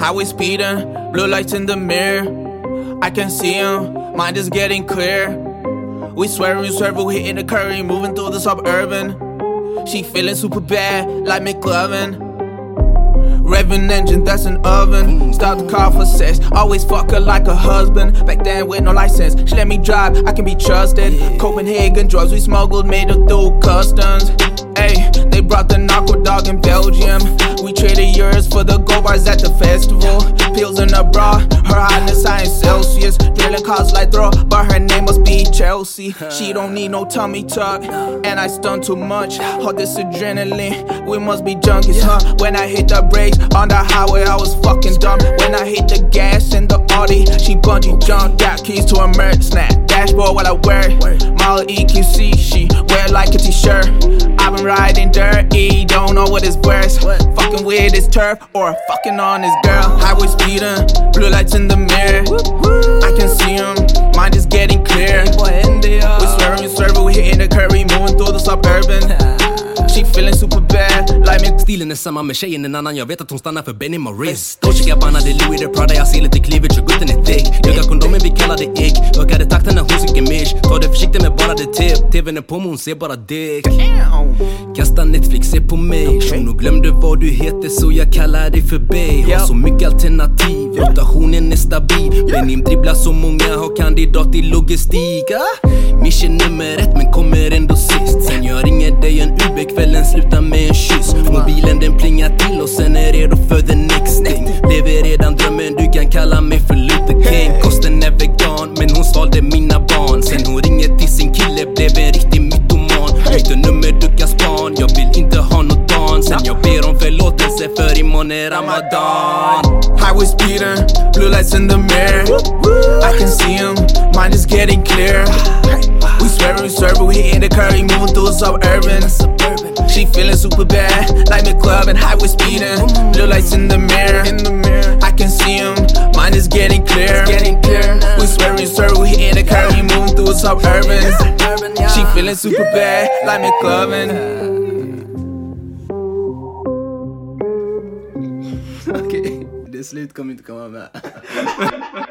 Highway speeding, blue lights in the mirror. I can see him, mind is getting clear. We swear we swerve, we hitting the curry, moving through the suburban. She feeling super bad, like McLovin. Revving engine, that's an oven. Stop the car for sex. Always fuck her like a husband. Back then with no license. She let me drive, I can be trusted. Copenhagen drugs we smuggled, made it through customs. Hey, they brought the narco dog in Belgium. We yours for the gold bars at the festival. Pills in a bra, her highness I in Celsius. Drilling cars like throw, but her name must be Chelsea. She don't need no tummy tuck, and I stun too much. All this adrenaline, we must be junkies, huh? When I hit the brakes on the highway, I was fucking dumb. When I hit the gas in the Audi, she bungee jumped. Got keys to a Merc, snap dashboard while I wear it. Molly EQC, she wear like a t-shirt. I've been riding dirty, don't know what it's worth. Fucking with this turf or fucking on this girl. Highway speeding, blue lights in the mirror. I can see him, mind is getting clear. We swerving, we swerving, we hitting the curry, moving through the suburban. She feeling super bad, like me. Stilen är samma med tjejen en annan Jag vet. Att hon stannar för Benny Maurice. Dolce Gabbana, det är Louis det Prada Jag ser lite cleavage och gutten är thick. Höga kondomen, vi kallar det ick Ökade takten när hon suger mish Ta det försiktigt med bara det tip. TVn är på men hon ser bara dick. Kasta Netflix, se på mig. Shuno glömde vad du heter så jag kallar dig för Bay Har så mycket alternativ. Rotationen är stabil Benim dribblar så många, har kandidat i logistik. Ah? Mission nummer ett men kommer ändå sist. Sen jag ringer dig en UB, kvällen slutar med en kyss. Mobilen den plingar till och sen är redo för the next thing. Lever redan drömmen, du kan kalla mig imorgon är ramadan Highway speeding, blue lights in the mirror. I can see him, mind is getting clear. We swerving, we we hitting the curry, moving through the suburban. She feeling super bad, like McLovin highway speeding. Blue lights in the mirror. I can see him, mind is getting clear. We swerving, we swerving, we hitting the curry, moving through the suburban. She feeling super bad, like me clubbing. Till slut kommer inte komma med.